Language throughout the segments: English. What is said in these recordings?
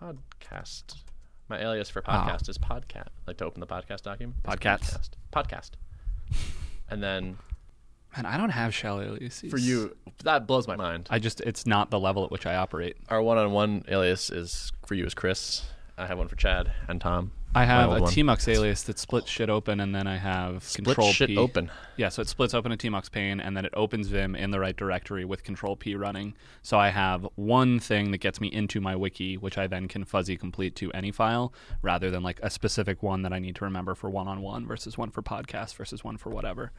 podcast. My alias for Ah. podcast is podcat. Like to open the podcast document. Podcast. Podcast. And then Man, I don't have shell aliases. for you, that blows my mind. I just it's not the level at which I operate. Our one-on-one alias is for you is Chris. I have one for Chad and Tom. I have a. Tmux alias that splits shit open, and then I have Split Control shit P. open. Yeah, so it splits open a Tmux pane, and then it opens Vim in the right directory with Control P running. So I have one thing that gets me into my wiki, which I then can fuzzy complete to any file, rather than like a specific one that I need to remember for one-on-one versus one for podcast versus one for whatever.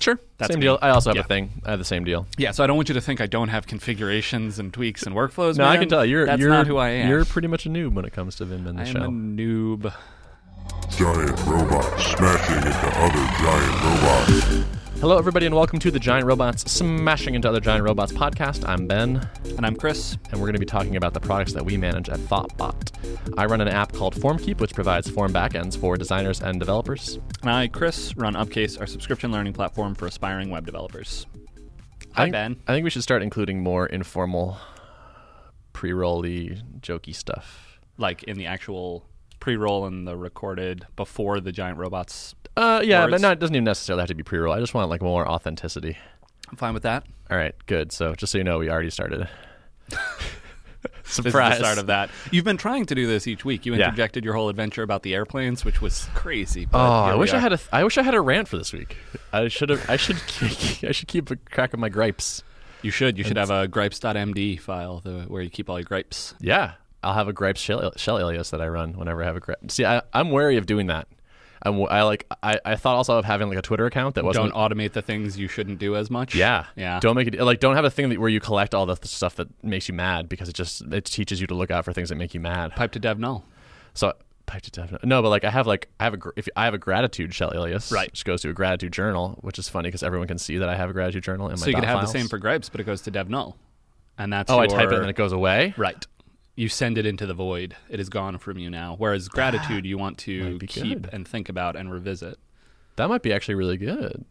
Sure. That's same me. deal. I also have Yeah. a thing. I have the same deal. Yeah, so I don't want you to think I don't have configurations and tweaks and workflows. No, I can tell you're That's you're not who I am. You're pretty much a noob when it comes to Vim and the I am a noob. Giant robot smashing into other giant robots. Hello, everybody, and welcome to the Giant Robots Smashing into Other Giant Robots podcast. I'm Ben, And I'm Chris. and we're going to be talking about the products that we manage at ThoughtBot. I run an app called FormKeep, which provides form backends for designers and developers. And I, Chris, run Upcase, our subscription learning platform for aspiring web developers. Hi, I think, Ben. I think we should start including more informal, pre-rolly, jokey stuff. Like in the actual pre-roll and the recorded before the giant robots. Uh, yeah, but no, it doesn't even necessarily have to be pre-roll. I just want like more authenticity. I'm fine with that. All right, good. So just so you know, we already started. Surprise! start of that. You've been trying to do this each week. You Yeah. interjected your whole adventure about the airplanes, which was crazy. But Oh, I we wish I are. had a. Th- I wish I had a rant for this week. I should have. I should. I should keep a track of my gripes. You should. You should have a gripes.md file the, where you keep all your gripes. Yeah, I'll have a gripes shell, shell alias that I run whenever I have a gripe. See, I, I'm wary of doing that. I'm, I like. I, I thought also of having like a Twitter account that wasn't. Don't automate the things you shouldn't do as much. yeah, Yeah. Don't make it like. Don't have a thing that, where you collect all the th- stuff that makes you mad because it just it teaches you to look out for things that make you mad. Pipe to dev null. So pipe to definitely no, but like I have like I have a gr- if I have a gratitude shell alias, Right. which goes to a gratitude journal, which is funny because everyone can see that I have a gratitude journal in my. So you could have files. the same for gripes, but it goes to dev null. And that's Oh, I type it and then it goes away. Right. You send it into the void. It is gone from you now. Whereas gratitude, you want to keep good. and think about and revisit. That might be actually really good.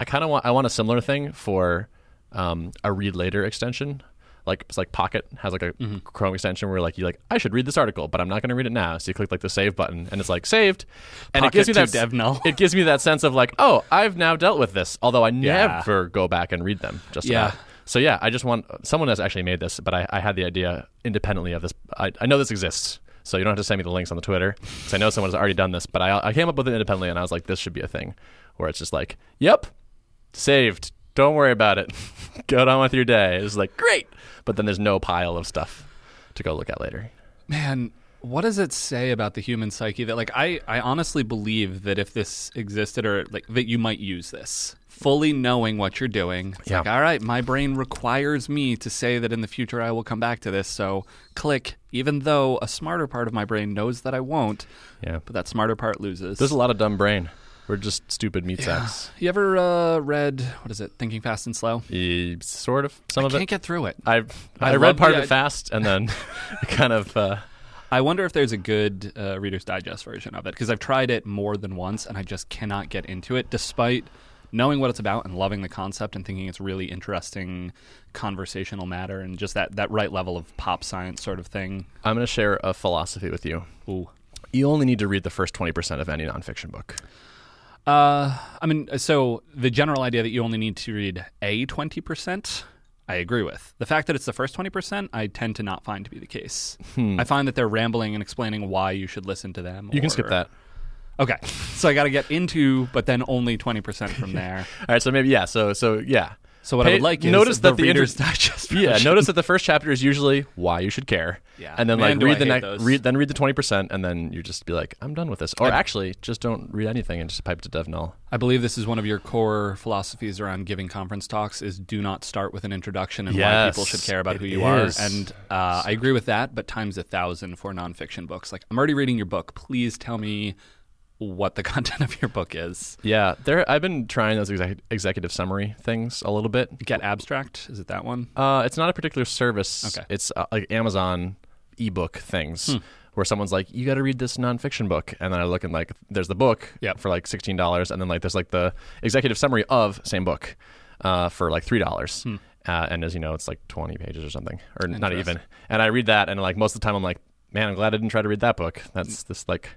I kind of want I want a similar thing for um, a read later extension. Like it's like Pocket has like a Mm-hmm. Chrome extension where like you like I should read this article, but I'm not going to read it now. So you click like the save button and it's like saved, and it gives me that dev null. It gives me that sense of like oh I've now dealt with this, although I Yeah. never go back and read them. Just Yeah. about. So yeah, I just want someone has actually made this, but I, I had the idea independently of this. I, I know this exists, so you don't have to send me the links on the Twitter because I know someone has already done this. But I, I came up with it independently, and I was like, this should be a thing where it's just like, yep, saved. Don't worry about it. go on with your day. It's like great, but then there's no pile of stuff to go look at later. Man, what does it say about the human psyche that like I, I honestly believe that if this existed or like that you might use this fully knowing what you're doing it's Yeah. like all right my brain requires me to say that in the future i will come back to this so click even though a smarter part of my brain knows that i won't Yeah, but that smarter part loses there's a lot of dumb brain. We're just stupid meat sacks. you ever uh, read what is it thinking fast and slow Eh, sort of. Some i of it. I can't get through it I I, I read love part the of it fast, and then kind of. Uh, I wonder if there's a good uh, Reader's Digest version of it because I've tried it more than once and I just cannot get into it despite knowing what it's about and loving the concept and thinking it's really interesting conversational matter and just that, that right level of pop science sort of thing. I'm going to share a philosophy with you. Ooh. You only need to read the first 20% of any nonfiction book. Uh, I mean, so the general idea that you only need to read a 20%, I agree with. The fact that it's the first 20%, I tend to not find to be the case. I find that they're rambling and explaining why you should listen to them. Hmm. You can skip that. Okay. So I got to get into, but then only 20% from there. All right, so maybe yeah. So so yeah. So what I would like is notice the that the inter- Digest. Yeah, notice that the first chapter is usually why you should care. Yeah. And then Man, like read the next read then read the 20% and then you just be like I'm done with this. Or I- actually just don't read anything and just pipe to dev null. I believe this is one of your core philosophies around giving conference talks is do not start with an introduction and why people should care about who you are. And uh, I agree with that, but times a thousand for nonfiction books. Like, I'm already reading your book. Please tell me what the content of your book is. Yeah, there I've been trying those exec- executive summary things a little bit. getAbstract. Is it that one? Uh, it's not a particular service. Okay. It's uh, like Amazon ebook things Hmm. where someone's like, "You got to read this nonfiction book," and then I look and like, there's the book Yep. for like sixteen dollars, and then like there's like the executive summary of same book uh, for like three dollars. Hmm. uh, and as you know, it's like 20 pages or something, or not even. And I read that, and like most of the time, I'm like, man, I'm glad I didn't try to read that book. That's this like,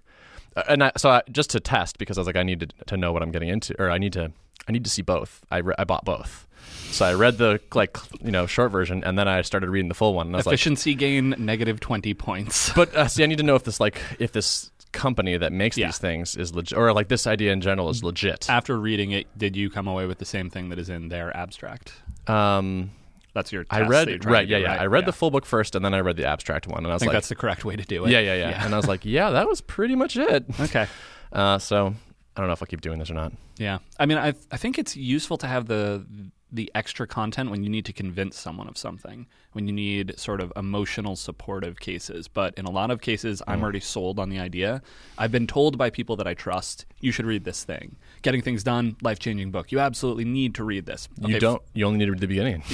and I, so I, just to test because I was like, I need to, to know what I'm getting into, or I need to, I need to see both. I re- I bought both. So I read the like you know short version, and then I started reading the full one. And I was like, Efficiency gain negative 20 points. but uh, see, I need to know if this like if this company that makes Yeah. these things is legit, or like this idea in general is legit. After reading it, did you come away with the same thing that is in their abstract? Um, That's your. I read that you're trying right, to yeah, do, yeah. right? I read Yeah. the full book first, and then I read the abstract one, and I was I think like, that's the correct way to do it. yeah, yeah, yeah, And I was like, yeah, that was pretty much it. okay. Uh, so I don't know if I'll keep doing this or not. Yeah, I mean, I I think it's useful to have the the extra content when you need to convince someone of something, when you need sort of emotional supportive cases. But in a lot of cases, Mm. I'm already sold on the idea. I've been told by people that I trust, you should read this thing. Getting Things Done, life changing book. You absolutely need to read this. You don't. You only need to read the beginning.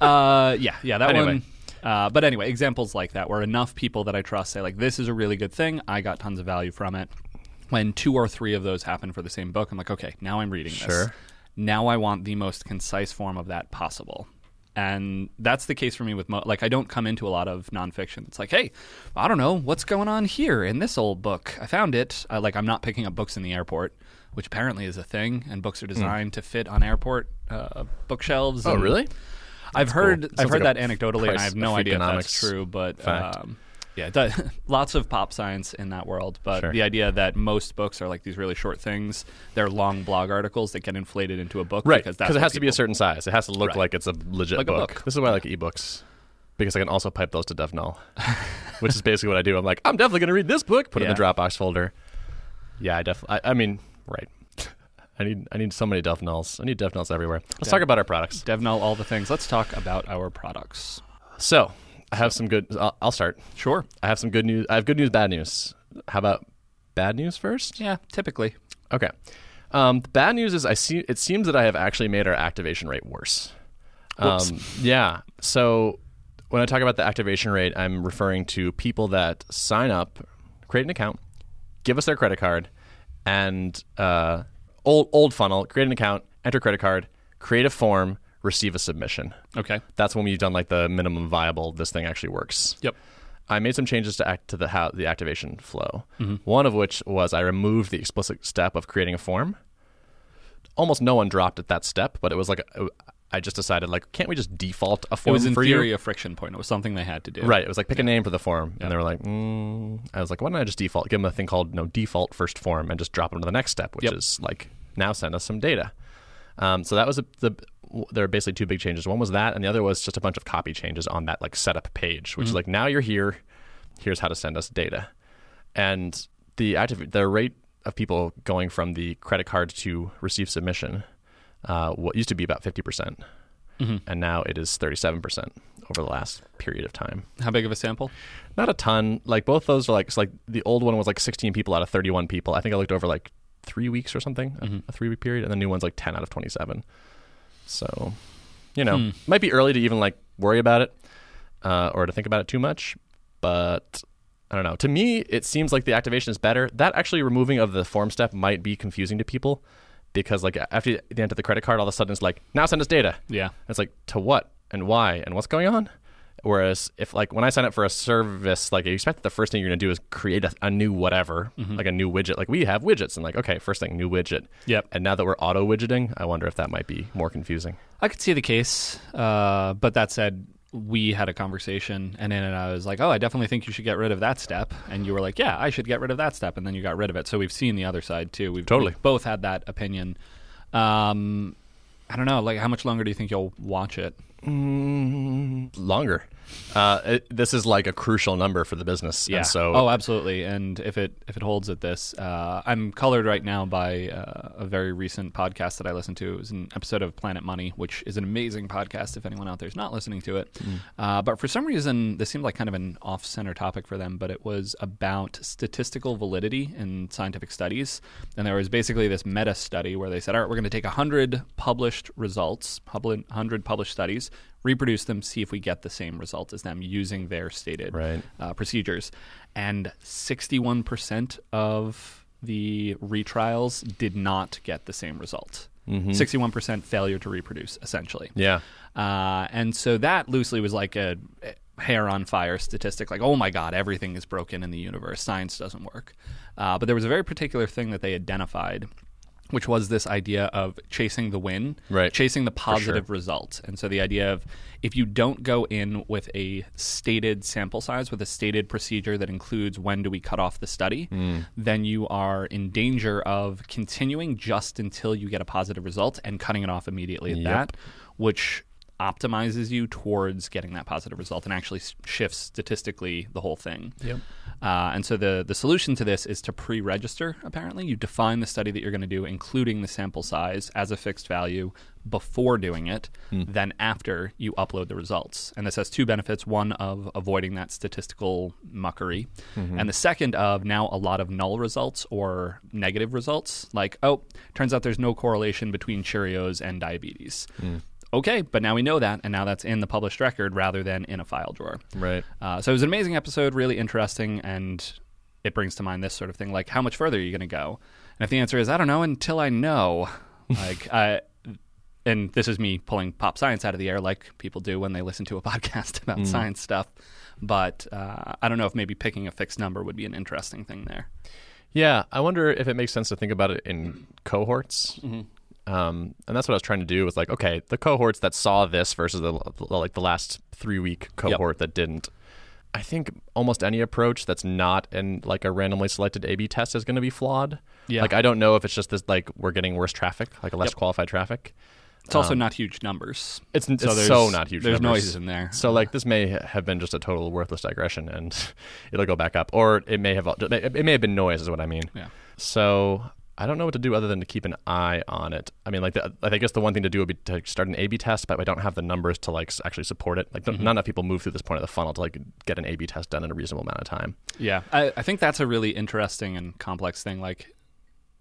Uh, yeah, yeah, that Anyway. one. Uh, but anyway, examples like that where enough people that I trust say like, "This is a really good thing. I got tons of value from it." When two or three of those happen for the same book, I'm like, "Okay, now I'm reading this. Sure. Now I want the most concise form of that possible." And that's the case for me with mo- like I don't come into a lot of nonfiction. It's like, hey, I don't know what's going on here in this old book. I found it. I, like I'm not picking up books in the airport, which apparently is a thing, and books are designed to fit on airport uh, bookshelves. Hmm. oh, and- really? I've heard Sounds I've heard like that anecdotally, and I have no idea if that's true. But um, yeah, does, lots of pop science in that world. But Sure. the idea that most books are like these really short things, they're long blog articles that get inflated into a book, Right, Because that's it has to be a certain size. It has to look Right. like it's a legit Like a book. book. This is why I like ebooks because I can also pipe those to DevNull, which is basically what I do. I'm like, I'm definitely going to read this book. Put it in the Dropbox folder. Yeah, I definitely. I, I mean, right. I need I need so many DevNulls. I need DevNulls everywhere. Let's Dev- talk about our products. DevNull, all the things. Let's talk about our products. So I have some good. I'll, I'll start. Sure. I have some good news. I have good news, bad news. How about bad news first? Yeah, typically. Okay. Um, the bad news is I see. It seems that I have actually made our activation rate worse. Whoops. Um, yeah. So when I talk about the activation rate, I'm referring to people that sign up, create an account, give us their credit card, and uh, old old funnel, create an account, enter credit card, create a form, receive a submission. Okay. That's when we've done like the minimum viable. This thing actually works. Yep. I made some changes to act to the how the activation flow. Mm-hmm. One of which was I removed the explicit step of creating a form. Almost no one dropped at that step, but it was like I just decided like, can't we just default a form? It was in for theory you? a friction point. It was something they had to do. Right. It was like pick a name for the form, and they were like, mm. I was like, why don't I just default? Give them a thing called no default first form, and just drop them to the next step, which Yep. is like now send us some data. Um, so that was a, the there are basically two big changes. One was that, and the other was just a bunch of copy changes on that like setup page, which is mm. like now you're here. Here's how to send us data, and the active the rate of people going from the credit card to receive submission, uh, what used to be about fifty percent, mm-hmm. and now it is thirty seven percent over the last period of time How big of a sample? not a ton. Like both those are like it's like the old one was like 16 people out of 31 people. I think I looked over like three weeks or something, mm-hmm. a- a, three week period, and the new one's like 10 out of 27. So, you know, might be early to even like worry about it uh, or to think about it too much, but. I don't know. To me, it seems like the activation is better. That actually removing of the form step might be confusing to people because, like, after the enter the credit card, all of a sudden it's like, now send us data. Yeah. It's like to what and why and what's going on. Whereas if like when I sign up for a service, like you expect that the first thing you're gonna do is create a, a new whatever, like a new widget. Like we have widgets, and like okay, first thing, new widget. Yep. And now that we're auto widgeting, I wonder if that might be more confusing. I could see the case, uh, but that said, we had a conversation, and then I was like, "Oh, I definitely think you should get rid of that step," and you were like, "Yeah, I should get rid of that step," and then you got rid of it. So we've seen the other side too. We've Totally. we've both had that opinion. Um, I don't know. Like, how much longer do you think you'll watch it? Mm-hmm. Longer. Uh, it, this is like a crucial number for the business. Yeah. And so oh, absolutely. And if it if it holds at this, uh, I'm colored right now by uh, a very recent podcast that I listened to. It was an episode of Planet Money, which is an amazing podcast. If anyone out there is not listening to it, uh, but for some reason this seemed like kind of an off center topic for them. But it was about statistical validity in scientific studies, and there was basically this meta study where they said, all right, we're going to take hundred published results, hundred published studies, reproduce them, see if we get the same result as them using their stated Right. uh, procedures. And 61% of the retrials did not get the same result. 61 percent failure to reproduce, essentially. Yeah. Uh, and so that loosely was like a hair on fire statistic like, oh my God, everything is broken in the universe. Science doesn't work. Uh, but there was a very particular thing that they identified, which was this idea of chasing the win, Right. chasing the positive result. And so the idea of if you don't go in with a stated sample size, with a stated procedure that includes when do we cut off the study, mm. then you are in danger of continuing just until you get a positive result and cutting it off immediately at Yep. that, which optimizes you towards getting that positive result and actually shifts statistically the whole thing. Yep. Uh, and so the the solution to this is to pre-register. Apparently, you define the study that you're going to do, including the sample size, as a fixed value before doing it. Hmm. Then after you upload the results, and this has two benefits: one of avoiding that statistical muckery, mm-hmm. and the second of now a lot of null results or negative results, like oh, turns out there's no correlation between Cheerios and diabetes. Hmm. Okay, but now we know that, and now that's in the published record rather than in a file drawer. Right. Uh, so it was an amazing episode, really interesting, and it brings to mind this sort of thing, like how much further are you going to go? And if the answer is I don't know until I know, like I, and this is me pulling pop science out of the air, like people do when they listen to a podcast about science stuff. But uh, I don't know if maybe picking a fixed number would be an interesting thing there. Yeah, I wonder if it makes sense to think about it in cohorts. Um, and that's what I was trying to do. Was like, okay, the cohorts that saw this versus the like the last three week cohort that didn't. I think almost any approach that's not in like a randomly selected A/B test is going to be flawed. Yeah. Like I don't know if it's just this like we're getting worse traffic, like a less Yep. qualified traffic. It's also not huge numbers. It's, it's So so, not huge. there's numbers. noises in there. So like this may have been just a total worthless digression, and it'll go back up, or it may have it may have been noise, is what I mean. Yeah. So I don't know what to do other than to keep an eye on it. I mean, like the, I guess the one thing to do would be to start an A/B test, but I don't have the numbers to like actually support it. Like mm-hmm. not enough people move through this point of the funnel to like get an A/B test done in a reasonable amount of time. Yeah, I, I think that's a really interesting and complex thing. Like,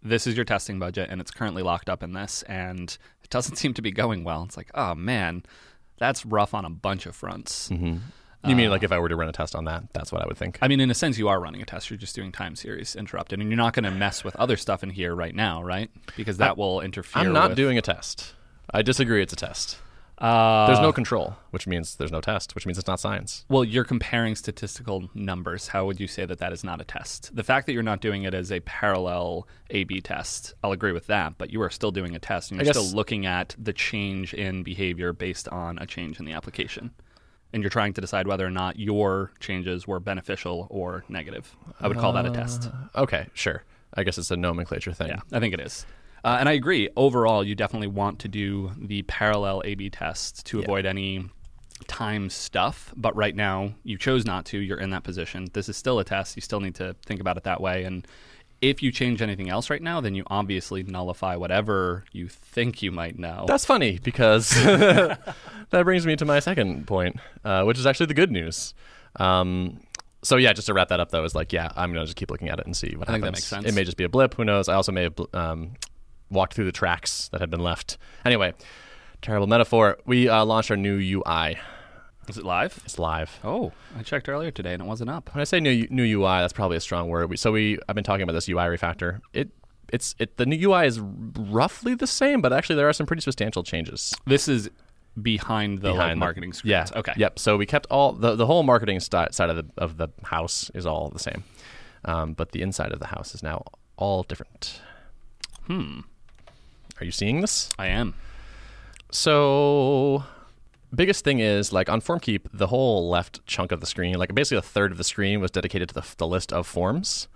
this is your testing budget, and it's currently locked up in this, and it doesn't seem to be going well. It's like, oh man, that's rough on a bunch of fronts. Mm-hmm. You mean like if I were to run a test on that, that's what I would think. I mean, in a sense, you are running a test. You're just doing time series interrupted, and you're not going to mess with other stuff in here right now, right? Because that will interfere. I'm not with, doing a test. I disagree. It's a test. Uh, There's no control, which means there's no test, which means it's not science. Well, you're comparing statistical numbers. How would you say that that is not a test? The fact that you're not doing it as a parallel A/B test, I'll agree with that. But you are still doing a test, and you're guess- still looking at the change in behavior based on a change in the application, and you're trying to decide whether or not your changes were beneficial or negative. I would call that a test. Okay, sure. I guess it's a nomenclature thing. Yeah, I think it is. Uh, and I agree. Overall, you definitely want to do the parallel A/B tests to avoid any time stuff. But right now, you chose not to. You're in that position. This is still a test. You still need to think about it that way. And if you change anything else right now, then you obviously nullify whatever you think you might know. That's funny because that brings me to my second point, uh, which is actually the good news. Um, so yeah, just to wrap that up though, is like yeah, I'm gonna just keep looking at it and see what I think happens. that makes sense. It may just be a blip. Who knows? I also may have bl- um, walked through the tracks that had been left. Anyway, terrible metaphor. We uh, launched our new UI. Is it live? It's live. Oh, I checked earlier today and it wasn't up. When I say new new UI, that's probably a strong word. We, so we I've been talking about this UI refactor. It it's it the new UI is roughly the same, but actually there are some pretty substantial changes. This is behind the behind the- marketing screens. Yeah. Okay. Yep. So we kept all the the whole marketing sti- side of the of the house is all the same, um, but the inside of the house is now all different. Hmm. Are you seeing this? I am. So biggest thing is like on FormKeep, the whole left chunk of the screen, like basically a third of the screen was dedicated to the, the list of forms,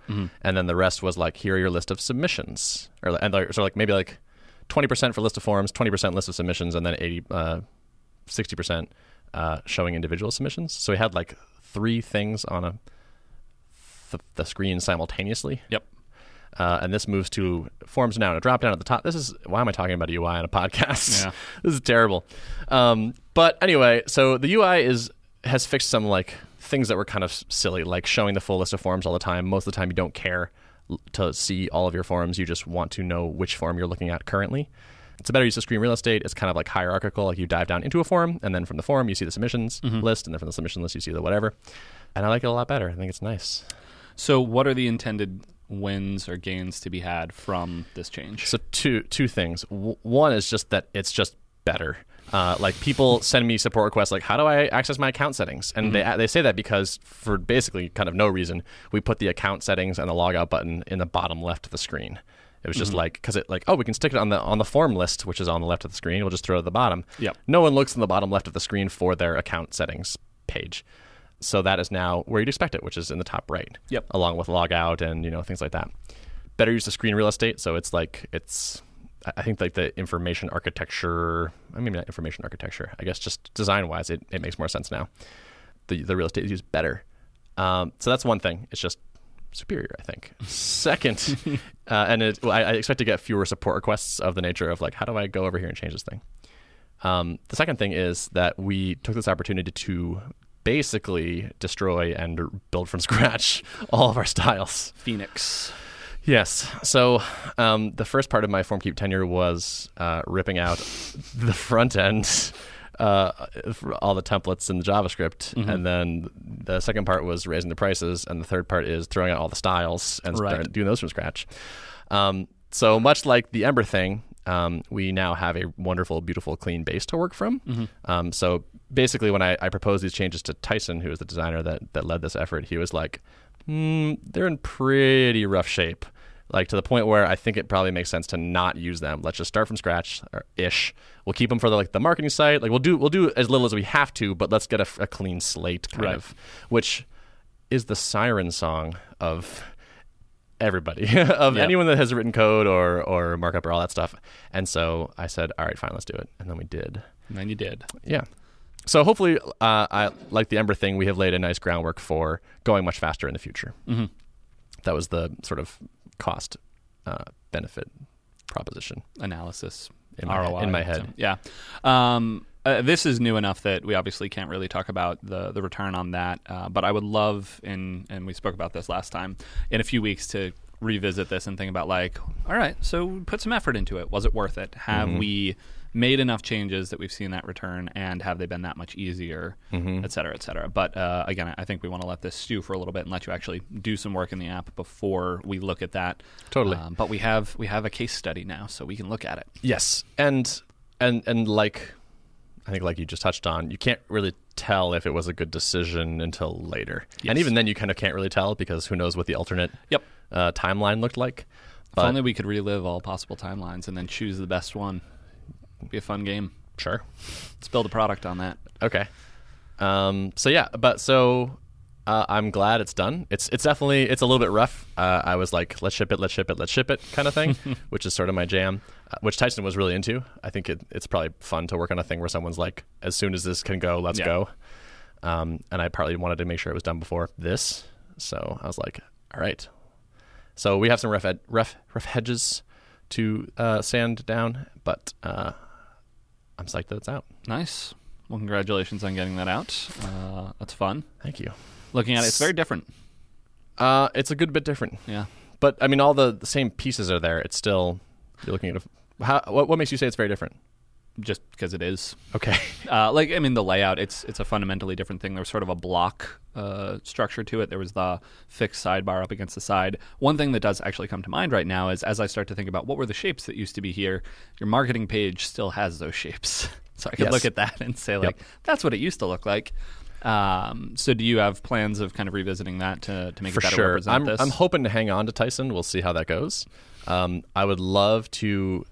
and then the rest was like here are your list of submissions, or and like, so like maybe like twenty percent for list of forms, twenty percent list of submissions, and then eighty, uh, sixty percent uh, showing individual submissions. So we had like three things on a th- the screen simultaneously. Yep. Uh, and this moves to forms now and a drop down at the top. This is why am I talking about UI on a podcast? Yeah. this is terrible. Um, but anyway, so the UI is has fixed some like things that were kind of silly, like showing the full list of forms all the time. Most of the time, you don't care to see all of your forms. You just want to know which form you're looking at currently. It's a better use of screen real estate. It's kind of like hierarchical. Like you dive down into a form, and then from the form you see the submissions list, and then from the submission list you see the whatever. And I like it a lot better. I think it's nice. So, what are the intended wins or gains to be had from this change? So two two things. W- one is just that it's just better. Uh, like people send me support requests like how do I access my account settings and they they say that because for basically kind of no reason we put the account settings and the logout button in the bottom left of the screen. It was just like because it like oh we can stick it on the on the form list which is on the left of the screen. We'll just throw it at the bottom. Yep. No one looks in the bottom left of the screen for their account settings page. So that is now where you'd expect it, which is in the top right. Yep. Along with logout and you know things like that. Better use of screen real estate. So it's like it's I- think like the information architecture. I mean not information architecture. I guess just design wise, it, it makes more sense now. The the real estate is used better. Um, so that's one thing. It's just superior, I think. Second, uh, and it, well, I, I expect to get fewer support requests of the nature of like, how do I go over here and change this thing? Um, the second thing is that we took this opportunity to basically destroy and build from scratch all of our styles. Phoenix. Yes. So um, the first part of my FormKeep tenure was uh, ripping out the front end, uh, all the templates in the JavaScript, and then the second part was raising the prices, and the third part is throwing out all the styles and Right. doing those from scratch. Um, so much like the Ember thing, um, we now have a wonderful, beautiful, clean base to work from. Um, so basically, when I, I proposed these changes to Tyson, who was the designer that that led this effort, he was like, mm, "They're in pretty rough shape." Like to the point where I think it probably makes sense to not use them. Let's just start from scratch, or ish. We'll keep them for the like the marketing site. Like we'll do we'll do as little as we have to, but let's get a, a clean slate, kind Right. of, which is the siren song of everybody of Yeah. anyone that has written code or or markup or all that stuff. And so I said, all right, fine, let's do it. And then we did. And then you did. Yeah. So hopefully, uh, I like the Ember thing. We have laid a nice groundwork for going much faster in the future. Mm-hmm. That was the sort of cost uh, benefit proposition. Analysis. In my- ROI. in my head. So, yeah. Um, uh, this is new enough that we obviously can't really talk about the the return on that. Uh, but I would love, in and we spoke about this last time, in a few weeks to revisit this and think about like, all right, so put some effort into it. Was it worth it? Have we made enough changes that we've seen that return, and have they been that much easier, et cetera, et cetera? But uh, again, I think we want to let this stew for a little bit and let you actually do some work in the app before we look at that. Totally. Um, but we have we have a case study now, so we can look at it. Yes, and and and like I think like you just touched on, you can't really tell if it was a good decision until later. Yes. And even then, you kind of can't really tell because who knows what the alternate Yep. Uh, timeline looked like. If only we could relive all possible timelines and then choose the best one. It'd be a fun game. sure, Let's build a product on that. okay. Um, so yeah, but so uh, I'm glad it's done. It's it's definitely it's a little bit rough. Uh, I was like, let's ship it, let's ship it, let's ship it, kind of thing, which is sort of my jam. Uh, which Tyson was really into. I think it, it's probably fun to work on a thing where someone's like, as soon as this can go, let's Yeah. go. Um, and I partly wanted to make sure it was done before this, so I was like, all right. So we have some rough ed- rough rough hedges to uh, sand down, but uh, I'm psyched that it's out. Nice. Well, congratulations on getting that out. Uh, that's fun. Thank you. Looking at it, it's very different. Uh, it's a good bit different, Yeah. but I mean, all the, the same pieces are there. It's still you're looking at a. How, what, what makes you say it's very different? Just because it is. Okay. Uh, like I mean, the layout it's it's a fundamentally different thing. There was sort of a block uh, structure to it. There was the fixed sidebar up against the side. One thing that does actually come to mind right now is as I start to think about what were the shapes that used to be here. Your marketing page still has those shapes, so I can Yes. look at that and say like that's what it used to look like. Um, so do you have plans of kind of revisiting that to to make for it better sure. represent I'm this? I'm hoping to hang on to Tyson. We'll see how that goes. Um, I would love to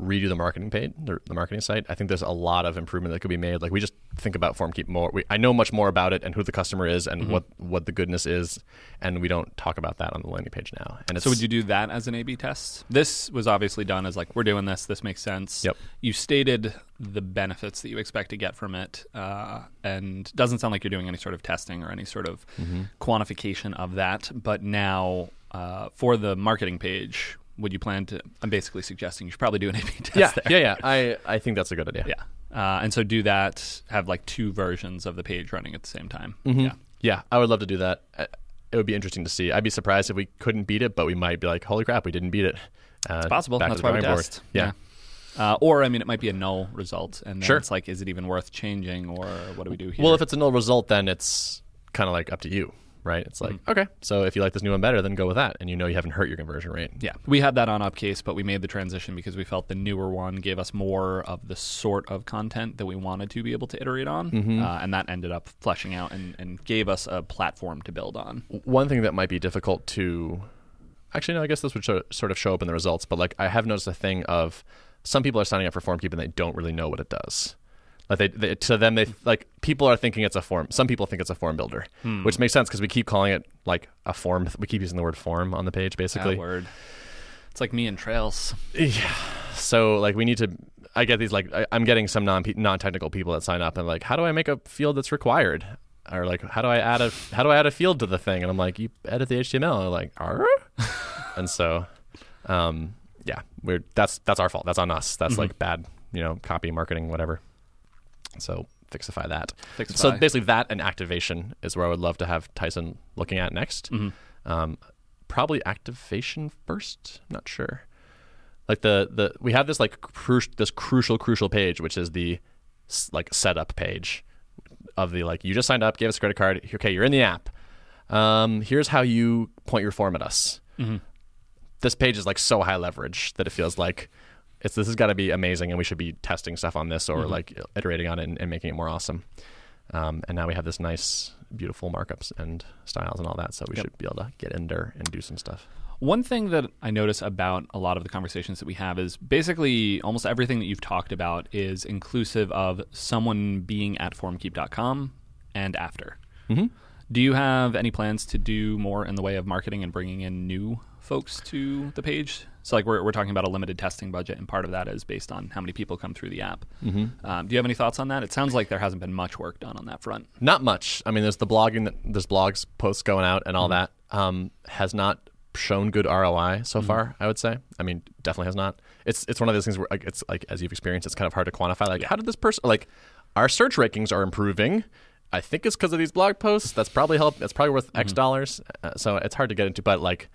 redo the marketing page, the, the marketing site. I think there's a lot of improvement that could be made. Like we just think about FormKeep more. We, I know much more about it and who the customer is and Mm-hmm. what what the goodness is, and we don't talk about that on the landing page now. And it's, So would you do that as an A/B test? This was obviously done as like we're doing this. This makes sense. Yep. You stated the benefits that you expect to get from it, uh, and doesn't sound like you're doing any sort of testing or any sort of Mm-hmm. quantification of that. But now, uh, for the marketing page, would you plan to? I'm basically suggesting you should probably do an A/B test. Yeah, there. yeah, yeah. I I think that's a good idea. yeah. Uh, and so do that. Have like two versions of the page running at the same time. Mm-hmm. Yeah. Yeah, I would love to do that. Uh, It would be interesting to see. I'd be surprised if we couldn't beat it, but we might be like, "Holy crap, we didn't beat it." Uh, It's possible. That's why we board. test. Yeah. Uh, or I mean, it might be a null result, and then Sure. it's like, is it even worth changing, or what do we do here? Well, if it's a null result, then it's kind of like up to you. Right? It's like, okay, so if you like this new one better, then go with that, and you know you haven't hurt your conversion rate. Yeah, we had that on Upcase, but we made the transition because we felt the newer one gave us more of the sort of content that we wanted to be able to iterate on, uh, and that ended up fleshing out and, and gave us a platform to build on. One thing that might be difficult to, actually, no, I guess this would show, sort of show up in the results, but like I have noticed a thing of some people are signing up for FormKeep and they don't really know what it does. Like they, they to them, they like people are thinking it's a form. Some people think it's a form builder, which makes sense because we keep calling it like a form. We keep using the word form on the page, basically. That word. It's like me and Trails. Yeah. So like we need to. I get these like I, I'm getting some non non technical people that sign up and like, how do I make a field that's required? Or like, how do I add a how do I add a field to the thing? And I'm like, you edit the HTML. And like, are? and so, um, yeah, we're that's that's our fault. That's on us. That's like bad, you know, copy, marketing, whatever. So fixify that. Fixify. So basically, that and activation is where I would love to have Tyson looking at next. Um, probably activation first. Not sure. Like the the we have this like cru- this crucial crucial page, which is the like setup page of the like you just signed up, gave us a credit card. Okay, you're in the app. Um, here's how you point your form at us. This page is like so high leverage that it feels like it's this has got to be amazing, and we should be testing stuff on this or like iterating on it and, and making it more awesome. Um, and now we have this nice, beautiful markups and styles and all that, so we Yep. should be able to get in there and do some stuff. One thing that I notice about a lot of the conversations that we have is basically almost everything that you've talked about is inclusive of someone being at formkeep.com and after. Mm-hmm. Do you have any plans to do more in the way of marketing and bringing in new folks to the page? So, like, we're, we're talking about a limited testing budget, and part of that is based on how many people come through the app. Mm-hmm. Um, do you have any thoughts on that? It sounds like there hasn't been much work done on that front. Not much. I mean, there's the blogging, that, there's blogs, posts going out, and all that. Um, has not shown good ROI so far. I would say. I mean, definitely has not. It's it's one of those things where like, it's like as you've experienced, it's kind of hard to quantify. Like, how did this person like our search rankings are improving? I think it's because of these blog posts. That's probably help. That's probably worth X dollars. Uh, so it's hard to get into. But like,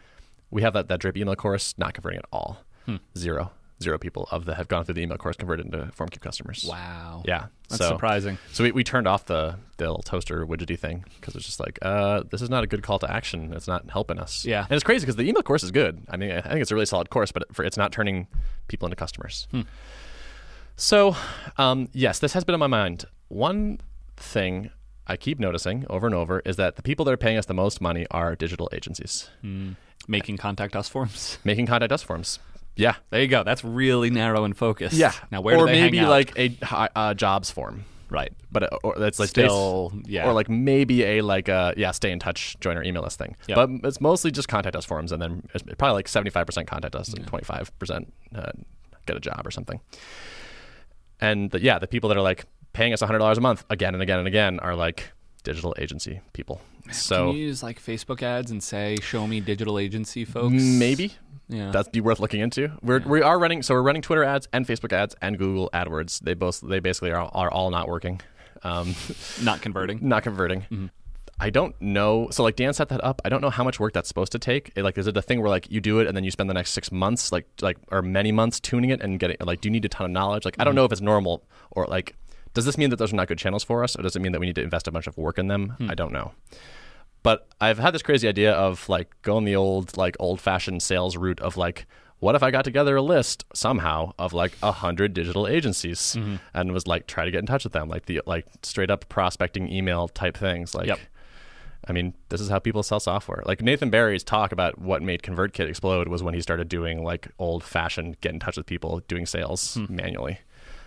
we have that that drip email course not converting at all. Zero. Zero people of the have gone through the email course converted into FormKeep customers. Wow. Yeah, That's so, surprising. So we, we turned off the, the little toaster widgety thing because it's just like, uh, this is not a good call to action. It's not helping us. Yeah. and it's crazy because the email course is good. I mean, I think it's a really solid course, but for, it's not turning people into customers. So, um, yes, this has been on my mind. One thing I keep noticing over and over is that the people that are paying us the most money are digital agencies Making contact us forms. making contact us forms. Yeah, There you go. That's really narrow and focused. yeah. Now, where or do they maybe hang out? Or maybe like a uh, jobs form. right. but uh, or that's like Still, yeah. or like maybe a like uh yeah stay in touch join our email list thing Yep. but it's mostly just contact us forms, and then it's probably like 75% contact us and 25% uh, get a job or something and the, yeah the people that are like paying us $100 a month again and again and again are like digital agency people so Can you use like Facebook ads and say, "Show me digital agency folks"? maybe Yeah. that'd be worth looking into. We're we are running so we're running Twitter ads and Facebook ads and Google AdWords. They both they basically are, are all not working. Um, not converting. not converting. Mm-hmm. I don't know. So like Dan set that up. I don't know how much work that's supposed to take. It, like, is it a thing where like you do it and then you spend the next six months, like like or many months tuning it and getting like, do you need a ton of knowledge? Like, I Mm-hmm. don't know if it's normal or like, does this mean that those are not good channels for us, or does it mean that we need to invest a bunch of work in them? Hmm. I don't know. But I've had this crazy idea of like going the old like old fashioned sales route of like. What if I got together a list somehow of like a hundred digital agencies Mm-hmm. and was like try to get in touch with them, like the like straight up prospecting email type things, like Yep. I mean, this is how people sell software. Like Nathan Barry's talk about what made ConvertKit explode was when he started doing like old fashioned get in touch with people, doing sales manually.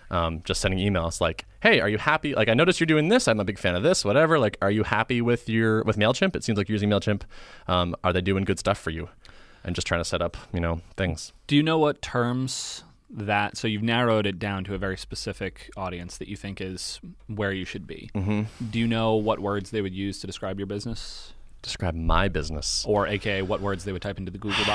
Um, just sending emails like, "Hey, are you happy? Like, I noticed you're doing this. I'm a big fan of this. Whatever. Like, are you happy with your with Mailchimp? It seems like you're using Mailchimp. Um, are they doing good stuff for you? And just trying to set up, you know, things. Do you know what terms that? So you've narrowed it down to a very specific audience that you think is where you should be. Mm-hmm. Do you know what words they would use to describe your business, Describe my business. or AKA what words they would type into the Google?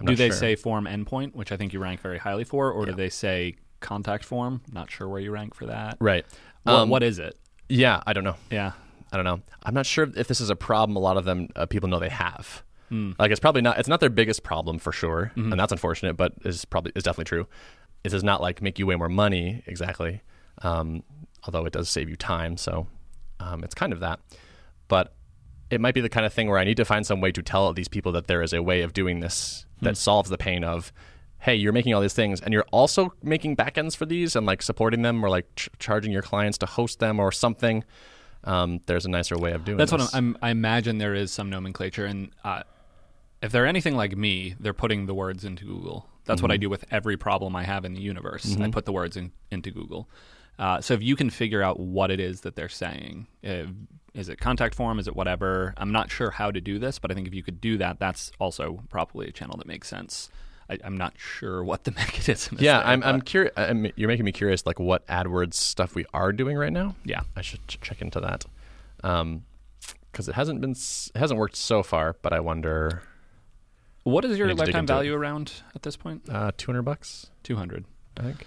I'm do they sure. say form endpoint, which I think you rank very highly for, or do they say contact form? Not sure where you rank for that. right? What, Um, what is it? Yeah, I don't know. Yeah. I don't know. I'm not sure if this is a problem. A lot of them uh, people know they have. Hmm. Like it's probably not. It's not their biggest problem for sure, Mm-hmm. and that's unfortunate. But is probably is definitely true. It does not like make you way more money exactly, um, although it does save you time. So um, it's kind of that. but it might be the kind of thing where I need to find some way to tell these people that there is a way of doing this that solves the pain of, hey, you're making all these things and you're also making backends for these and like supporting them or like ch- charging your clients to host them or something. Um, there's a nicer way of doing it. That's this. what I'm, I'm, I imagine there is some nomenclature, and uh, if they're anything like me, they're putting the words into Google. That's what I do with every problem I have in the universe. I put the words in, into Google. Uh, so if you can figure out what it is that they're saying, uh, is it contact form? Is it whatever? I'm not sure how to do this, but I think if you could do that, that's also probably a channel that makes sense. I, I'm not sure what the mechanism is. yeah, there, I'm, I'm curious. You're making me curious, like what AdWords stuff we are doing right now. Yeah. I should ch- check into that, because it hasn't been it hasn't worked so far. But I wonder, What is your need to dig lifetime into it. value around at this point? uh, two hundred bucks, 200. I think.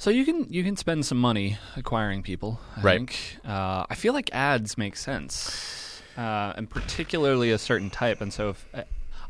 So you can you can spend some money acquiring people. I Right. Think. Uh, I feel like ads make sense, uh, and particularly a certain type. And so if,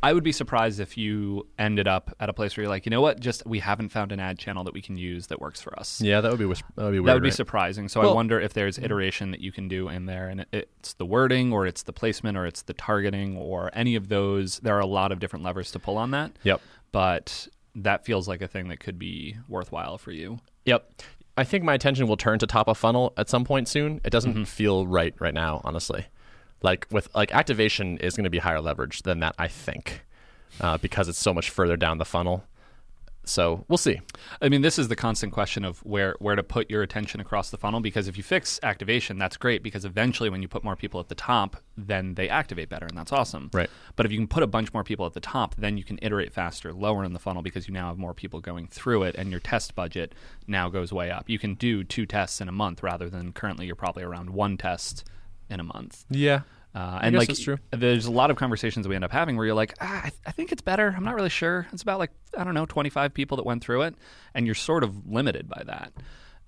I would be surprised if you ended up at a place where you're like, you know what, just we haven't found an ad channel that we can use that works for us. Yeah, that would be that would be weird. That would be right? surprising. So I wonder if there's iteration that you can do in there, and it's the wording, or it's the placement, or it's the targeting, or any of those. There are a lot of different levers to pull on that. Yep. But that feels like a thing that could be worthwhile for you. Yep. I think my attention will turn to top of funnel at some point soon. It doesn't mm-hmm. feel right right now, honestly. Like with like activation is going to be higher leverage than that, I think, uh, because it's so much further down the funnel. So we'll see. I mean, this is the constant question of where where to put your attention across the funnel. Because if you fix activation, that's great. Because eventually, when you put more people at the top, then they activate better, and that's awesome. Right. But if you can put a bunch more people at the top, then you can iterate faster, lower in the funnel, because you now have more people going through it, and your test budget now goes way up. You can do two tests in a month rather than currently you're probably around one test in a month. Yeah. Uh, and like, there's a lot of conversations we end up having where you're like, ah, I, th- I think it's better. I'm not really sure. It's about like I don't know, 25 people that went through it, and you're sort of limited by that.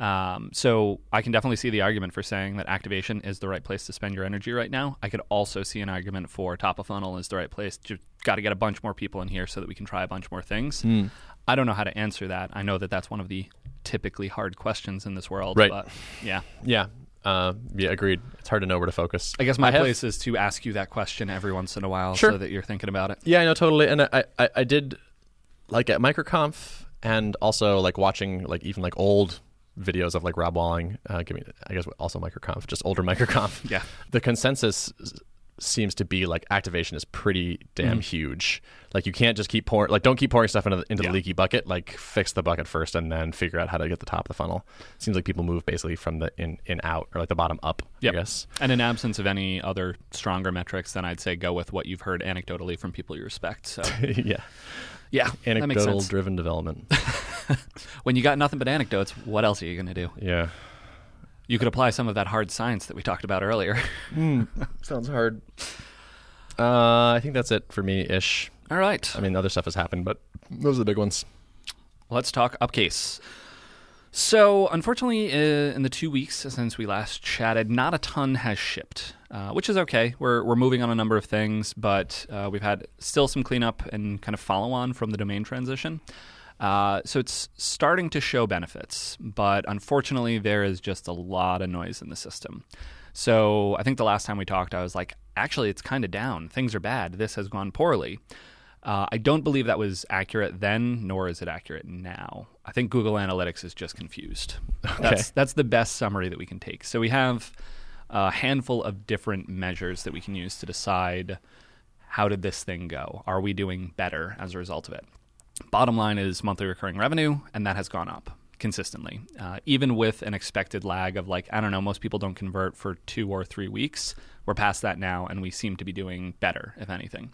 Um, so I can definitely see the argument for saying that activation is the right place to spend your energy right now. I could also see an argument for top of funnel is the right place. Just got to get a bunch more people in here so that we can try a bunch more things. Hmm. I don't know how to answer that. I know that that's one of the typically hard questions in this world. Right. But yeah. Yeah. Uh, yeah. Agreed. It's hard to know where to focus. I guess my have- place is to ask you that question every once in a while Sure. so that you're thinking about it. Yeah, I know totally. And I, I, I did like at MicroConf and also like watching like even like old videos of like Rob Walling. Uh, give me, I guess also MicroConf, just older MicroConf. Yeah. The consensus seems to be like activation is pretty damn mm. huge. Like you can't just keep pouring, like don't keep pouring stuff into the, into Yeah. the leaky bucket. Like fix the bucket first and then figure out how to get the top of the funnel. Seems like people move basically from the in in out or like the bottom up. Yep. I guess. And in absence of any other stronger metrics, then I'd say go with what you've heard anecdotally from people you respect. So yeah. yeah, anecdotal driven development. When you got nothing but anecdotes, what else are you going to do? yeah. You could apply some of that hard science that we talked about earlier. Sounds hard. Uh, I think that's it for me ish. All right, I mean, other stuff has happened, but those are the big ones. let's talk upcase. So, unfortunately, uh, in the two weeks since we last chatted, not a ton has shipped, uh, which is okay. We're, we're moving on a number of things, but uh, we've had still some cleanup and kind of follow on from the domain transition. Uh, so it's starting to show benefits, but unfortunately, there is just a lot of noise in the system. So I think the last time we talked, I was like, actually, it's kind of down. Things are bad. This has gone poorly. Uh, I don't believe that was accurate then, nor is it accurate now. I think Google Analytics is just confused. That's that's the best summary that we can take. So we have a handful of different measures that we can use to decide how did this thing go? Are we doing better as a result of it? Bottom line is monthly recurring revenue, and that has gone up consistently, uh, even with an expected lag of like I don't know, most people don't convert for two or three weeks. We're past that now, and we seem to be doing better, if anything.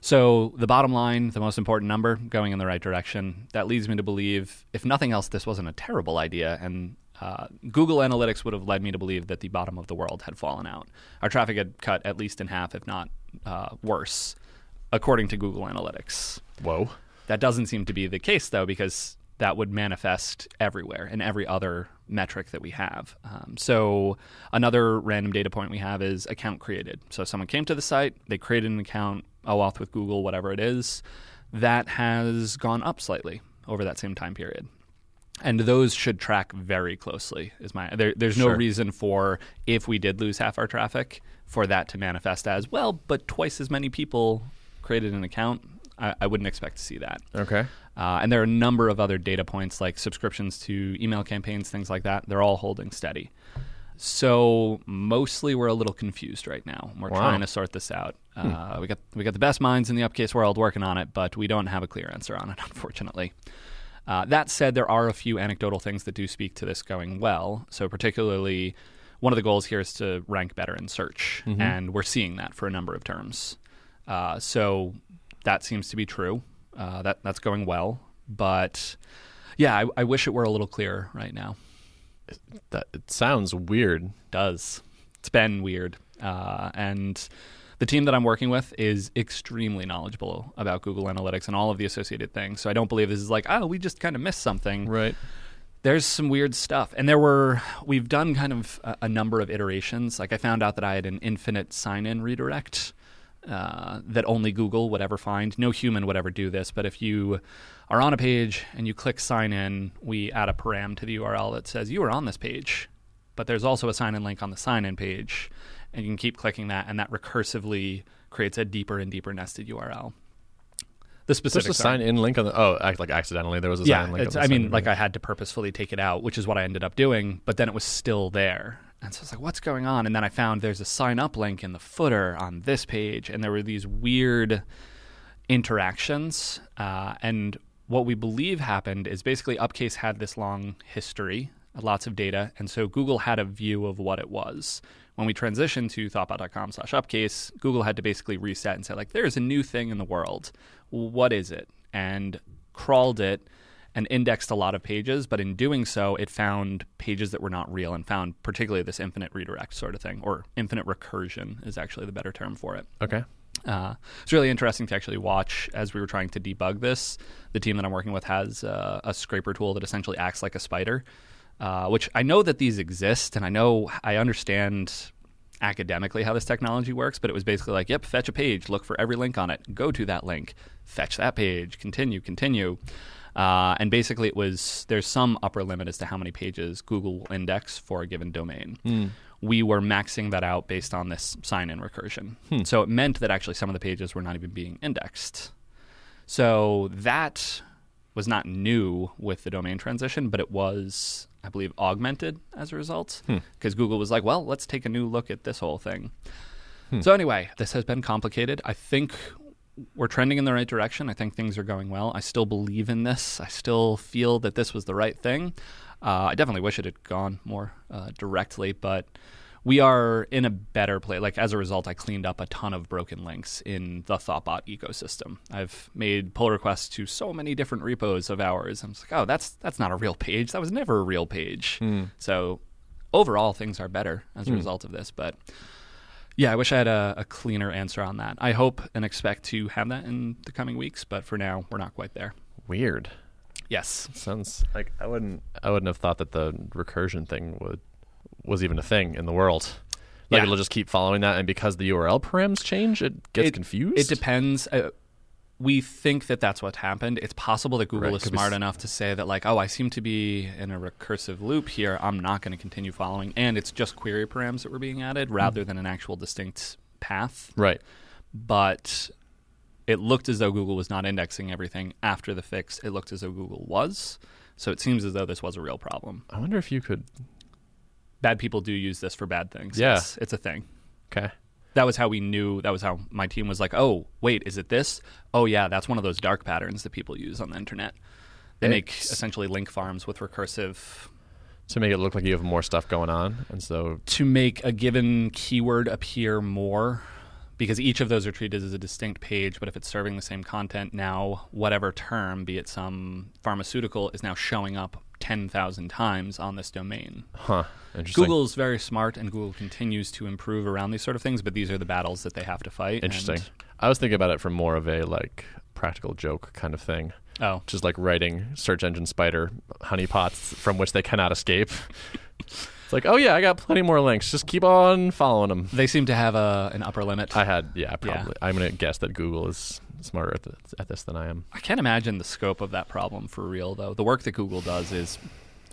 So the bottom line, the most important number, going in the right direction. That leads me to believe, if nothing else, this wasn't a terrible idea, and uh, Google Analytics would have led me to believe that the bottom of the world had fallen out. Our traffic had cut at least in half, if not uh, worse, according to Google Analytics. Whoa. That doesn't seem to be the case, though, because that would manifest everywhere in every other metric that we have. Um, so, another random data point we have is account created. So, someone came to the site, they created an account, OAuth with Google, whatever it is, that has gone up slightly over that same time period. and those should track very closely. Is my there, there's no Sure. reason for if we did lose half our traffic for that to manifest as well, but twice as many people created an account. I, I wouldn't expect to see that. Okay. Uh, and there are a number of other data points like subscriptions to email campaigns, things like that. They're all holding steady. So mostly we're a little confused right now. We're Wow. trying to sort this out. Uh, we got we got the best minds in the upcase world working on it, but we don't have a clear answer on it, unfortunately. Uh, that said, there are a few anecdotal things that do speak to this going well. So particularly, one of the goals here is to rank better in search, and we're seeing that for a number of terms. Uh, so that seems to be true. Uh, that that's going well, but yeah, I, I wish it were a little clearer right now. That it sounds weird. Does it's been weird, uh, and the team that I'm working with is extremely knowledgeable about Google Analytics and all of the associated things. So I don't believe this is like, oh, we just kind of missed something. Right. there's some weird stuff and there were we've done kind of a, a number of iterations like i found out that i had an infinite sign-in redirect uh, that only google would ever find no human would ever do this but if you are on a page and you click sign in we add a param to the url that says you are on this page but there's also a sign in link on the sign in page and you can keep clicking that and that recursively creates a deeper and deeper nested url the There's specific a sign in link on the. Oh, act like accidentally there was a yeah, sign link. it's, on the I mean, like I had to purposefully take it out, which is what I ended up doing. But then it was still there, and so I was like, "What's going on?" And then I found there's a sign up link in the footer on this page, and there were these weird interactions. Uh, and what we believe happened is basically Upcase had this long history, lots of data, and so Google had a view of what it was. When we transitioned to thoughtbot.com slash upcase, Google had to basically reset and say, like, there's a new thing in the world. What is it? And crawled it and indexed a lot of pages, but in doing so, it found pages that were not real and found particularly this infinite redirect sort of thing, or infinite recursion is actually the better term for it. okay. Uh, it's really interesting to actually watch as we were trying to debug this. The team that I'm working with has uh, a scraper tool that essentially acts like a spider, uh, which I know that these exist, and I know I understand academically how this technology works, but it was basically like, yep, fetch a page, look for every link on it, go to that link, fetch that page, continue, continue. Uh, and basically, it was there's some upper limit as to how many pages Google will index for a given domain hmm. we were maxing that out based on this sign in recursion. Hmm. So it meant that actually some of the pages were not even being indexed. So that was not new with the domain transition, but it was, I believe, augmented as a result. Hmm. Because Google was like, well, let's take a new look at this whole thing. So, anyway, this has been complicated. I think we're trending in the right direction. I think things are going well. I still believe in this. I still feel that this was the right thing. Uh, I definitely wish it had gone more uh, directly, but we are in a better place. Like as a result, I cleaned up a ton of broken links in the Thoughtbot ecosystem. I've made pull requests to so many different repos of ours. I'm like, oh, that's that's not a real page. That was never a real page. So overall, things are better as a result of this. But yeah, I wish I had a, a cleaner answer on that. I hope and expect to have that in the coming weeks, but for now, we're not quite there. Weird. Yes. Sounds like I wouldn't. I wouldn't have thought that the recursion thing would was even a thing in the world. Like Yeah. it'll just keep following that, and because the URL params change, it gets It- confused. It depends. Uh, we think that that's what happened. It's possible that Google Right, is could be smart enough to say that, like, oh, I seem to be in a recursive loop here. I'm not going to continue following. And it's just query params that were being added mm-hmm. rather than an actual distinct path. right. But it looked as though Google was not indexing everything after the fix. It looked as though Google was. So it seems as though this was a real problem. I wonder if you could. Bad people do use this for bad things. Yeah. Yes, it's a thing. Okay. That was how we knew that was how my team was like oh wait is it this? Oh yeah that's one of those dark patterns that people use on the internet. They make essentially link farms with recursive To make it look like you have more stuff going on, and so to make a given keyword appear more because each of those are treated as a distinct page but if it's serving the same content now whatever term be it some pharmaceutical is now showing up 10,000 times on this domain huh? Interesting. Google's very smart and Google continues to improve around these sort of things but these are the battles that they have to fight Interesting. I was thinking about it from more of a like practical joke kind of thing, oh just like writing search engine spider honeypots from which they cannot escape. It's like, oh yeah, I got plenty more links. Just keep on following them. They seem to have a an upper limit. I had, yeah, probably. I'm gonna guess that Google is smarter at, the, at this than I am. I can't imagine the scope of that problem for real though. The work that Google does is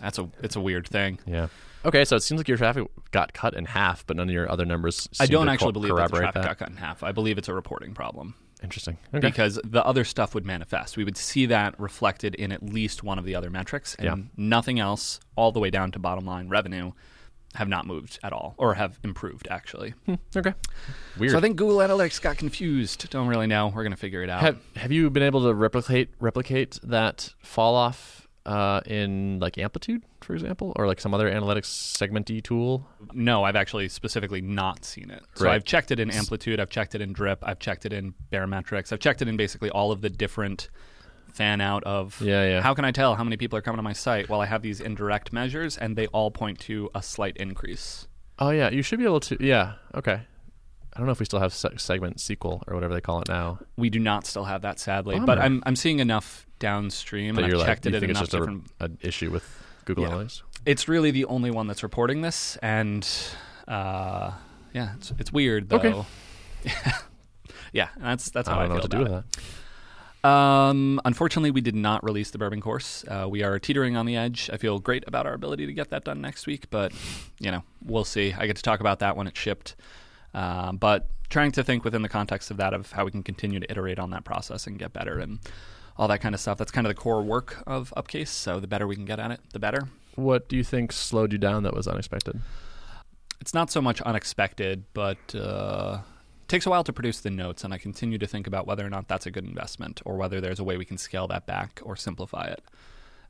that's a it's a weird thing. Yeah. Okay, so it seems like your traffic got cut in half, but none of your other numbers. I don't actually co- believe that the traffic that. got cut in half. I believe it's a reporting problem Interesting. Okay. because the other stuff would manifest. We would see that reflected in at least one of the other metrics, and Yeah. nothing else, all the way down to bottom line revenue, have not moved at all or have improved actually. Hmm. okay. Weird. So I think Google Analytics got confused. Don't really know. We're gonna figure it out. have Have you been able to replicate replicate that fall off uh, in like Amplitude, for example, or like some other analytics segmenty tool? No, I've actually specifically not seen it. So Right. I've checked it in Amplitude, I've checked it in Drip, I've checked it in Baremetrics, I've checked it in basically all of the different fan out of Yeah, yeah. how can I tell how many people are coming to my site while I have these indirect measures and they all point to a slight increase. Oh yeah, you should be able to. Yeah. Okay. I don't know if we still have segment SQL or whatever they call it now. We do not still have that sadly, Bummer. but I'm I'm seeing enough downstream But and I've like, checked it in think it's just a, an issue with Google Yeah. Analytics? it's really the only one that's reporting this and uh, yeah, it's, it's weird though. Okay. yeah, that's that's how I I, feel what to do about with it. that. Um, unfortunately, we did not release the bourbon course. Uh, we are teetering on the edge. I feel great about our ability to get that done next week, but you know, we'll see. I get to talk about that when it's shipped. Um, but trying to think within the context of that of how we can continue to iterate on that process and get better and all that kind of stuff. That's kind of the core work of Upcase. So the better we can get at it, the better. What do you think slowed you down that was unexpected? It's not so much unexpected, but uh, it takes a while to produce the notes, and I continue to think about whether or not that's a good investment or whether there's a way we can scale that back or simplify it.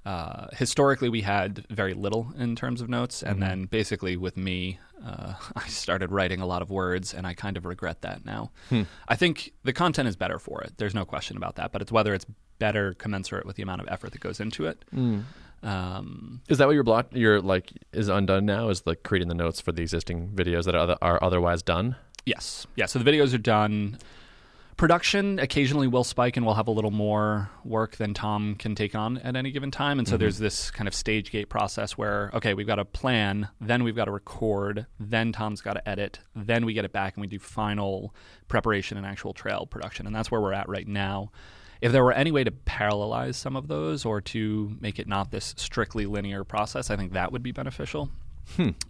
Uh, historically, we had very little in terms of notes, and then basically with me, uh, I started writing a lot of words, and I kind of regret that now. I think the content is better for it. There's no question about that, but it's whether it's better commensurate with the amount of effort that goes into it. Um, Is that what your block your like is undone now? Is like creating the notes for the existing videos that are, other, are otherwise done? Yes. Yeah. So the videos are done. Production occasionally will spike and we'll have a little more work than Tom can take on at any given time. And so there's this kind of stage gate process where, okay, we've got a plan, then we've got to record, then Tom's got to edit, then we get it back and we do final preparation and actual trail production. And that's where we're at right now. If there were any way to parallelize some of those or to make it not this strictly linear process, I think that would be beneficial.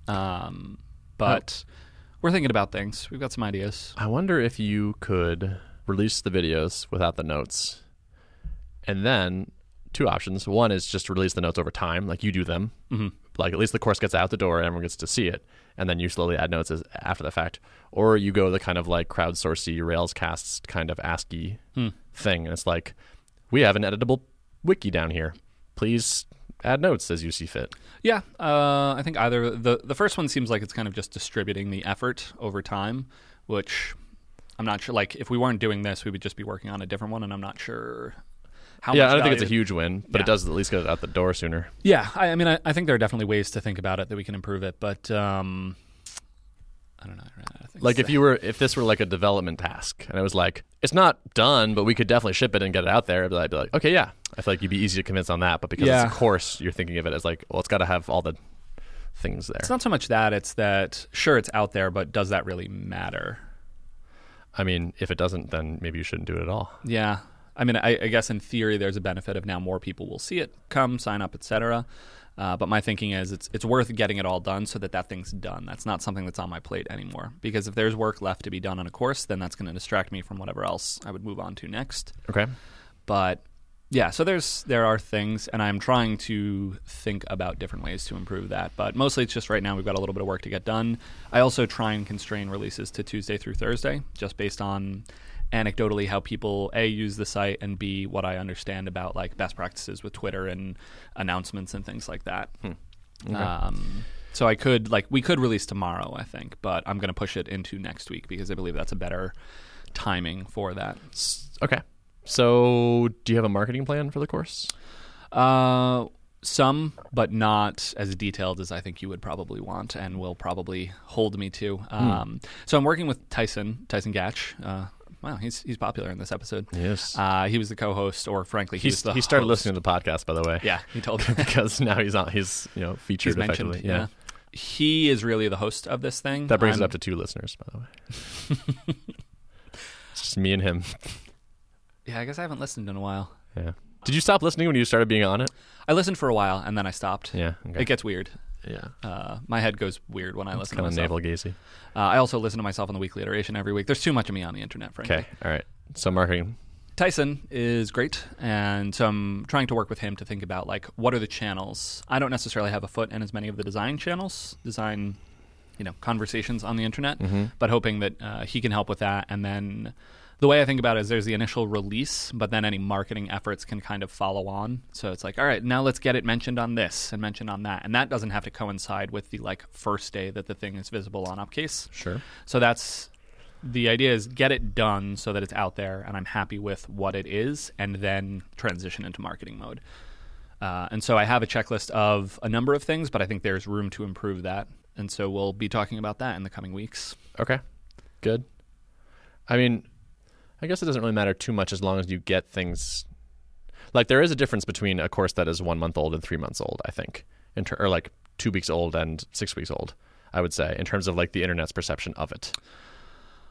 Um, but we're thinking about things. We've got some ideas. I wonder if you could release the videos without the notes, and then two options. One is just release the notes over time, like you do them. Mm-hmm. Like at least the course gets out the door, and everyone gets to see it, and then you slowly add notes as, after the fact. Or you go the kind of like crowdsourcey Railscast kind of ASCII thing, and it's like we have an editable wiki down here. Please add notes as you see fit. Yeah, uh, I think either the the first one seems like it's kind of just distributing the effort over time, which I'm not sure. Like if we weren't doing this, we would just be working on a different one, and I'm not sure how. yeah, I don't think it's a huge win, but it does at least get it out the door sooner. Yeah, I, I mean, I, I think there are definitely ways to think about it that we can improve it, but um, I don't know. I don't know. I think Like so. if you were if this were like a development task and it was like it's not done but we could definitely ship it and get it out there, I'd be like, okay, yeah. I feel like you'd be easy to convince on that, but because Yeah. it's a course, you're thinking of it as like, well, it's got to have all the things there. It's not so much that; it's that sure it's out there, but does that really matter? I mean, if it doesn't, then maybe you shouldn't do it at all. Yeah. I mean, I, I guess in theory, there's a benefit of now more people will see it, come, sign up, etc. Uh, but my thinking is it's it's worth getting it all done so that that thing's done. That's not something that's on my plate anymore. Because if there's work left to be done on a course, then that's going to distract me from whatever else I would move on to next. Okay. But yeah, so there's there are things, and I'm trying to think about different ways to improve that. But mostly, it's just right now we've got a little bit of work to get done. I also try and constrain releases to Tuesday through Thursday, just based on anecdotally how people a use the site and b what I understand about like best practices with Twitter and announcements and things like that. Um, so I could like we could release tomorrow, I think, but I'm going to push it into next week because I believe that's a better timing for that. Okay. So, do you have a marketing plan for the course? Uh, some, but not as detailed as I think you would probably want, and will probably hold me to. Um, so I'm working with Tyson, Tyson Gach. Uh, wow, he's he's popular in this episode. Yes. Uh, he was the co-host, or frankly, he He's, was the he started host. listening to the podcast, by the way. Yeah, he told me. because now he's on. He's you know featured He's mentioned. effectively. Yeah. he is really the host of this thing. That brings I'm- it up to two listeners, by the way. it's just me and him. Yeah, I guess I haven't listened in a while. Yeah. Did you stop listening when you started being on it? I listened for a while and then I stopped. Yeah. Okay. It gets weird. yeah. Uh, my head goes weird when I It's listen kind of myself. navel gazy. Uh, I also listen to myself on the weekly iteration every week. There's too much of me on the internet, frankly. Okay. All right. So marketing. Tyson is great, and so I'm trying to work with him to think about like what are the channels. I don't necessarily have a foot in as many of the design channels, design, you know, conversations on the internet, but hoping that uh, he can help with that. And then the way I think about it is there's the initial release, but then any marketing efforts can kind of follow on. So it's like, all right, now let's get it mentioned on this and mentioned on that, and that doesn't have to coincide with the like first day that the thing is visible on Upcase. Sure. So that's the idea is get it done so that it's out there and I'm happy with what it is, and then transition into marketing mode. Uh, and so I have a checklist of a number of things, but I think there's room to improve that. And so we'll be talking about that in the coming weeks. Okay. Good. I mean, I guess it doesn't really matter too much as long as you get things. Like there is a difference between a course that is one month old and three months old. I think, in ter- or like two weeks old and six weeks old. I would say in terms of like the internet's perception of it.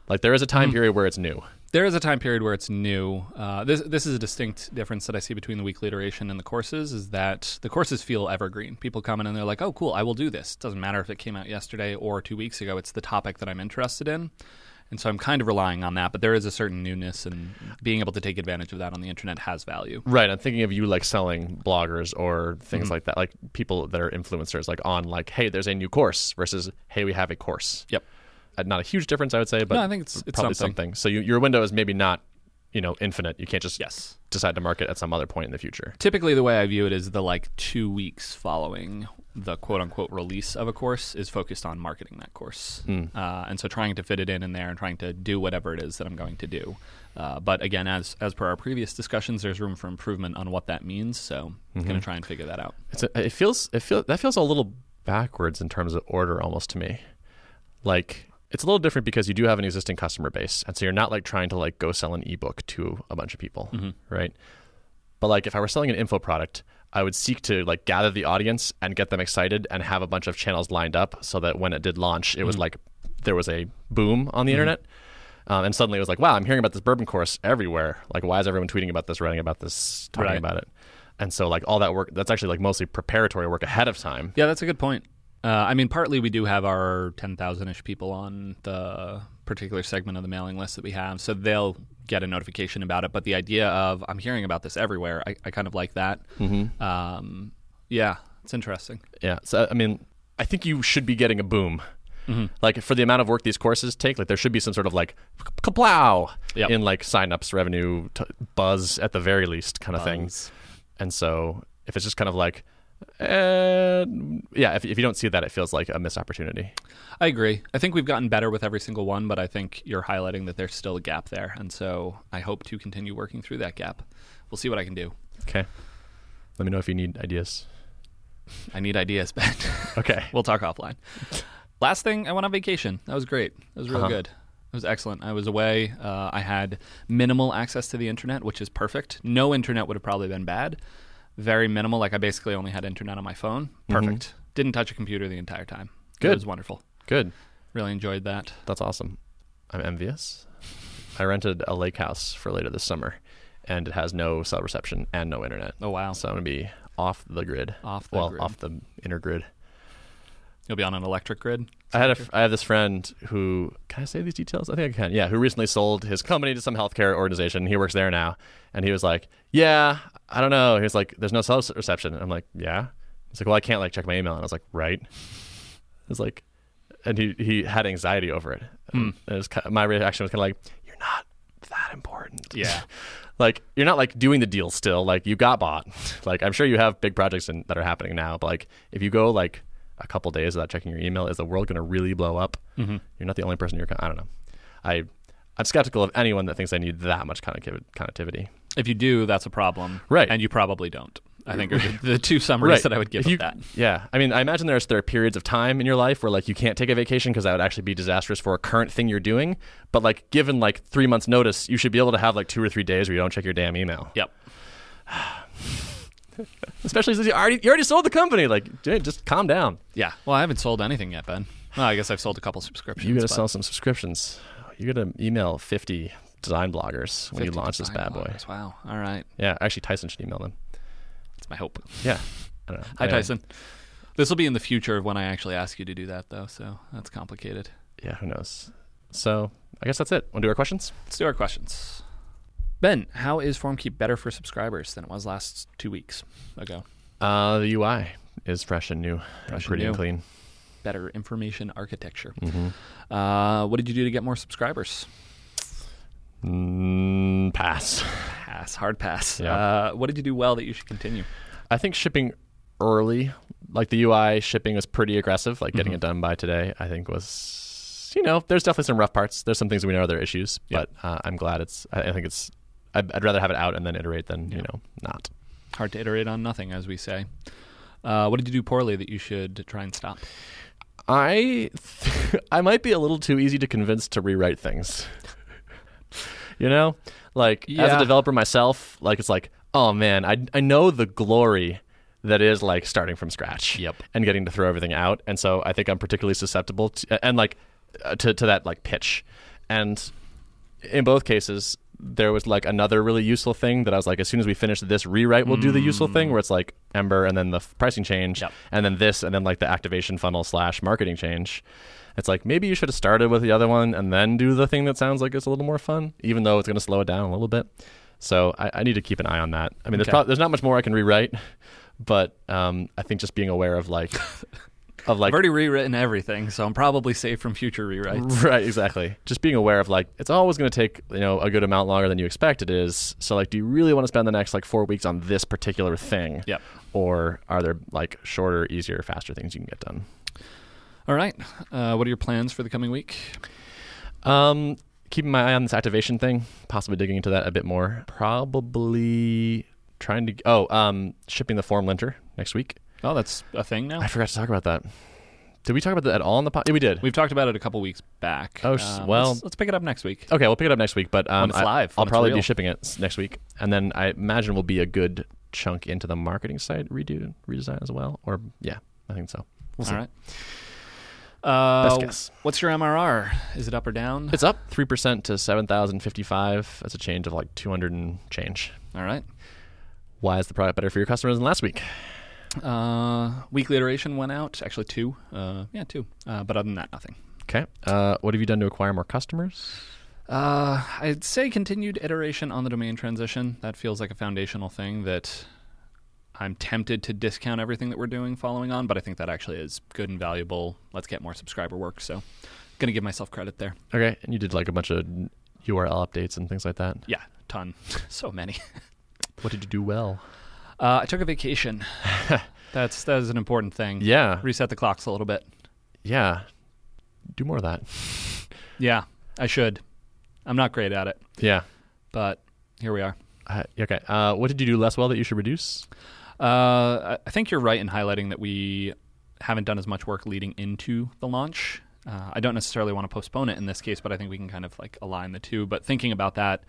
Like there is a time period where it's new. There is a time period where it's new. Uh, this this is a distinct difference that I see between the weekly iteration and the courses. Is that the courses feel evergreen. People come in and they're like, "Oh, cool, I will do this." It doesn't matter if it came out yesterday or two weeks ago. It's the topic that I'm interested in, and so I'm kind of relying on that. But there is a certain newness, and being able to take advantage of that on the internet has value. Right. I'm thinking of you like selling bloggers or things like that, like people that are influencers, like on like, hey, there's a new course versus hey, we have a course. Yep. Uh, Not a huge difference, I would say, but No, I think it's- it's probably something. So you, your window is maybe not, you know, infinite. You can't just Yes. decide to market at some other point in the future. Typically, the way I view it is the like two weeks following the quote unquote release of a course is focused on marketing that course. Uh, and so trying to fit it in in there and trying to do whatever it is that I'm going to do. Uh, but again, as as per our previous discussions, there's room for improvement on what that means. So I'm going to try and figure that out. It's a, it feels it feel that feels a little backwards in terms of order almost to me. Like it's a little different because you do have an existing customer base, and so you're not like trying to like go sell an ebook to a bunch of people, right? But like if I were selling an info product, I would seek to like gather the audience and get them excited and have a bunch of channels lined up so that when it did launch, it was like there was a boom on the internet. Um, and suddenly it was like, wow, I'm hearing about this bourbon course everywhere. Like, why is everyone tweeting about this, writing about this, talking Right. about it? And so, like, all that work, that's actually like mostly preparatory work ahead of time. Yeah, that's a good point. Uh, I mean, partly we do have our 10,000 ish people on the particular segment of the mailing list that we have, so they'll get a notification about it. But the idea of I'm hearing about this everywhere, I, I kind of like that. Mm-hmm. Um, yeah, it's interesting. Yeah. So, I mean, I think you should be getting a boom. Like, for the amount of work these courses take, like, there should be some sort of like kaplow Yep. in like signups, revenue, t- buzz at the very least, kind of thing. And so, if it's just kind of like, eh, yeah, if, if you don't see that, it feels like a missed opportunity. I agree. I think we've gotten better with every single one, but I think you're highlighting that there's still a gap there. And so I hope to continue working through that gap. We'll see what I can do. Okay. Let me know if you need ideas. I need ideas, Ben. Okay. we'll talk offline. Last thing, I went on vacation. That was great. That was real Uh-huh. good. It was excellent. I was away. Uh, I had minimal access to the internet, which is perfect. No internet would have probably been bad. Very minimal. Like I basically only had internet on my phone. Mhm. Perfect. Didn't touch a computer the entire time. Good. It was wonderful. Good. Really enjoyed that. That's awesome. I'm envious. I rented a lake house for later this summer, and it has no cell reception and no internet. Oh wow. So I'm gonna be off the grid. Off the well, grid. off the inner grid. You'll be on an electric grid. I had a, I have this friend who can I say these details? I think I can. Yeah, who recently sold his company to some healthcare organization. He works there now, and he was like, "Yeah, I don't know." He was like, "There's no cell reception." I'm like, "Yeah." He's like, "Well, I can't like check my email," and I was like, "Right." I was like, and he he had anxiety over it. And it was kind my reaction was kind of like, "You're not that important." Yeah. like you're not like doing the deal still. Like you got bought. like I'm sure you have big projects in, that are happening now, but like if you go like a couple days without checking your email, is the world going to really blow up? Mm-hmm. You're not the only person. You're. I don't know. I I'm skeptical of anyone that thinks they need that much connectivity. connectivity. If you do, that's a problem. Right. And you probably don't. I think are the, the two summaries that I would give you- that. Yeah, I mean, I imagine there's there are periods of time in your life where like you can't take a vacation because that would actually be disastrous for a current thing you're doing. But like, given like three months notice, you should be able to have like two or three days where you don't check your damn email. Yep. Especially since you already you already sold the company. Like, dude, just calm down. Yeah. Well, I haven't sold anything yet, Ben. Well, I guess I've sold a couple subscriptions. You got to sell some subscriptions. You got to email fifty design bloggers when you launch this bad boy. bloggers. Wow. All right. Yeah, actually, Tyson should email them. That's my hope. Yeah. I don't know. Hi, Anyway, Tyson. This will be in the future of when I actually ask you to do that, though. So that's complicated. Yeah, who knows? So I guess that's it. Want to do our questions? Let's do our questions. Ben, how is FormKeep better for subscribers than it was last two weeks ago? Uh, the UI is fresh and new, Fresh and pretty new. and clean. Better information architecture. Mm-hmm. Uh, what did you do to get more subscribers? Mm, pass. Pass, hard pass. Yeah. Uh, what did you do well that you should continue? I think shipping early, like the UI shipping was pretty aggressive. Like getting Mhm. it done by today, I think was, you know, there's definitely some rough parts. There's some things we know are there issues, Yeah. but uh, I'm glad it's. I, I think it's. I'd, I'd rather have it out and then iterate than Yeah. you know not. Hard to iterate on nothing, as we say. Uh, what did you do poorly that you should try and stop? I I might be a little too easy to convince to rewrite things. You know, like as a developer myself, like it's like, oh man, I I know the glory that is like starting from scratch. Yep. And getting to throw everything out, and so I think I'm particularly susceptible to and like uh, to to that like pitch, and in both cases. There was like another really useful thing that I was like, as soon as we finish this rewrite, we'll do the useful thing where it's like Ember and then the f- pricing change, Yep. and then this, and then like the activation funnel slash marketing change. It's like maybe you should have started with the other one and then do the thing that sounds like it's a little more fun, even though it's going to slow it down a little bit. So I, I need to keep an eye on that. I mean, there's Okay. prob- there's not much more I can rewrite, but um, I think just being aware of like of like I've already rewritten everything, so I'm probably safe from future rewrites. Right, exactly. Just being aware of like it's always going to take you know a good amount longer than you expect it is. So like, do you really want to spend the next like four weeks on this particular thing? Yep. Or are there like shorter, easier, faster things you can get done? All right. Uh, what are your plans for the coming week? Um, keeping my eye on this activation thing, possibly digging into that a bit more. Probably trying to oh um shipping the form linter next week. Oh, that's a thing now. I forgot to talk about that. Did we talk about that at all in the pod? Yeah, we did. We've talked about it a couple weeks back. Oh, Um, well- let's, let's pick it up next week. Okay, we'll pick it up next week. But um, When it's I, live, I'll it's probably real. be shipping it next week, and then I imagine we'll be a good chunk into the marketing site redo redesign as well. Or yeah, I think so. We'll see. All right. Uh, Best guess. What's your MRR? Is it up or down? It's up three percent to seven thousand fifty five. That's a change of like two hundred and change. All right. Why is the product better for your customers than last week? Uh, weekly iteration went out. Actually, two. Uh, yeah, two. Uh, but other than that, nothing. Okay. Uh, what have you done to acquire more customers? Uh, I'd say continued iteration on the domain transition. That feels like a foundational thing that I'm tempted to discount everything that we're doing following on, but I think that actually is good and valuable. Let's get more subscriber work. So, gonna give myself credit there. Okay, and you did like a bunch of URL updates and things like that. Yeah, ton, so many. What did you do well? Uh, I took a vacation. That's that is an important thing. Yeah, Reset the clocks a little bit. yeah. Do more of that. Yeah, I should. I'm not great at it, Yeah. but here we are. Uh, okay. Uh, what did you do less well that you should reduce? Uh, I- think you're right in highlighting that we haven't done as much work leading into the launch. Uh, I don't necessarily want to postpone it in this case, but I think we can kind of like align the two. But thinking about that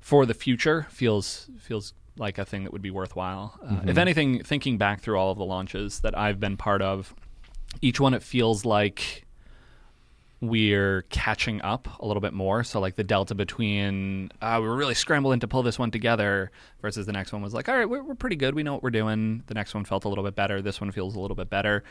for the future feels feels like a thing that would be worthwhile. Uh, If anything, thinking back through all of the launches that I've been part of, each one it feels like we're catching up a little bit more. So like the delta between uh, we were really scrambling to pull this one together versus the next one was like, all right, we're, we're pretty good. We know what we're doing. The next one felt a little bit better. This one feels a little bit better.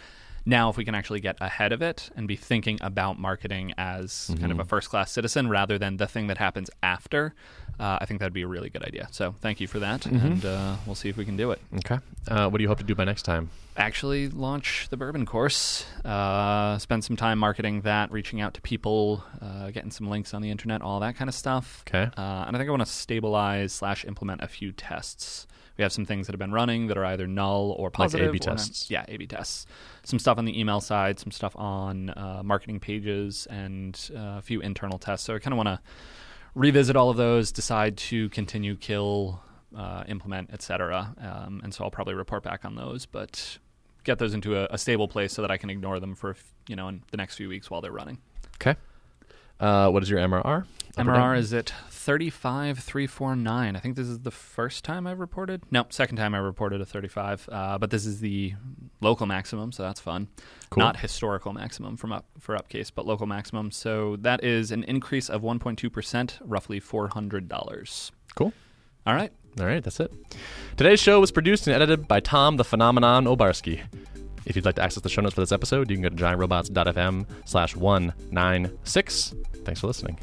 Now, if we can actually get ahead of it and be thinking about marketing as kind of a first class citizen rather than the thing that happens after, uh, I think that'd be a really good idea. So thank you for that, and uh, we'll see if we can do it Okay. Uh, what do you hope to do by next time? actually launch the bourbon course uh, spend some time marketing that reaching out to people uh, getting some links on the internet all that kind of stuff Okay. uh, and i think i want to stabilize slash implement a few tests we have some things that have been running that are either null or positive Like A/B or not- tests. yeah a b tests some stuff on the email side some stuff on uh, marketing pages and uh, a few internal tests so i kind of want to revisit all of those, decide to continue, kill, uh, implement, etc. Um, and so I'll probably report back on those, but get those into a, a stable place so that I can ignore them for you know in the next few weeks while they're running. Okay. Uh, what is your MRR? MRR is at 35349. I think this is the first time I've reported. No, second time I reported a 35. Uh, but this is the local maximum, so that's fun. Cool. Not historical maximum from up for upcase, but local maximum. So that is an increase of 1.2%, roughly $400. Cool. All right. All right, that's it. Today's show was produced and edited by Tom the Phenomenon Obarski. If you'd like to access the show notes for this episode, you can go to giantrobots.fm slash 196. Thanks for listening.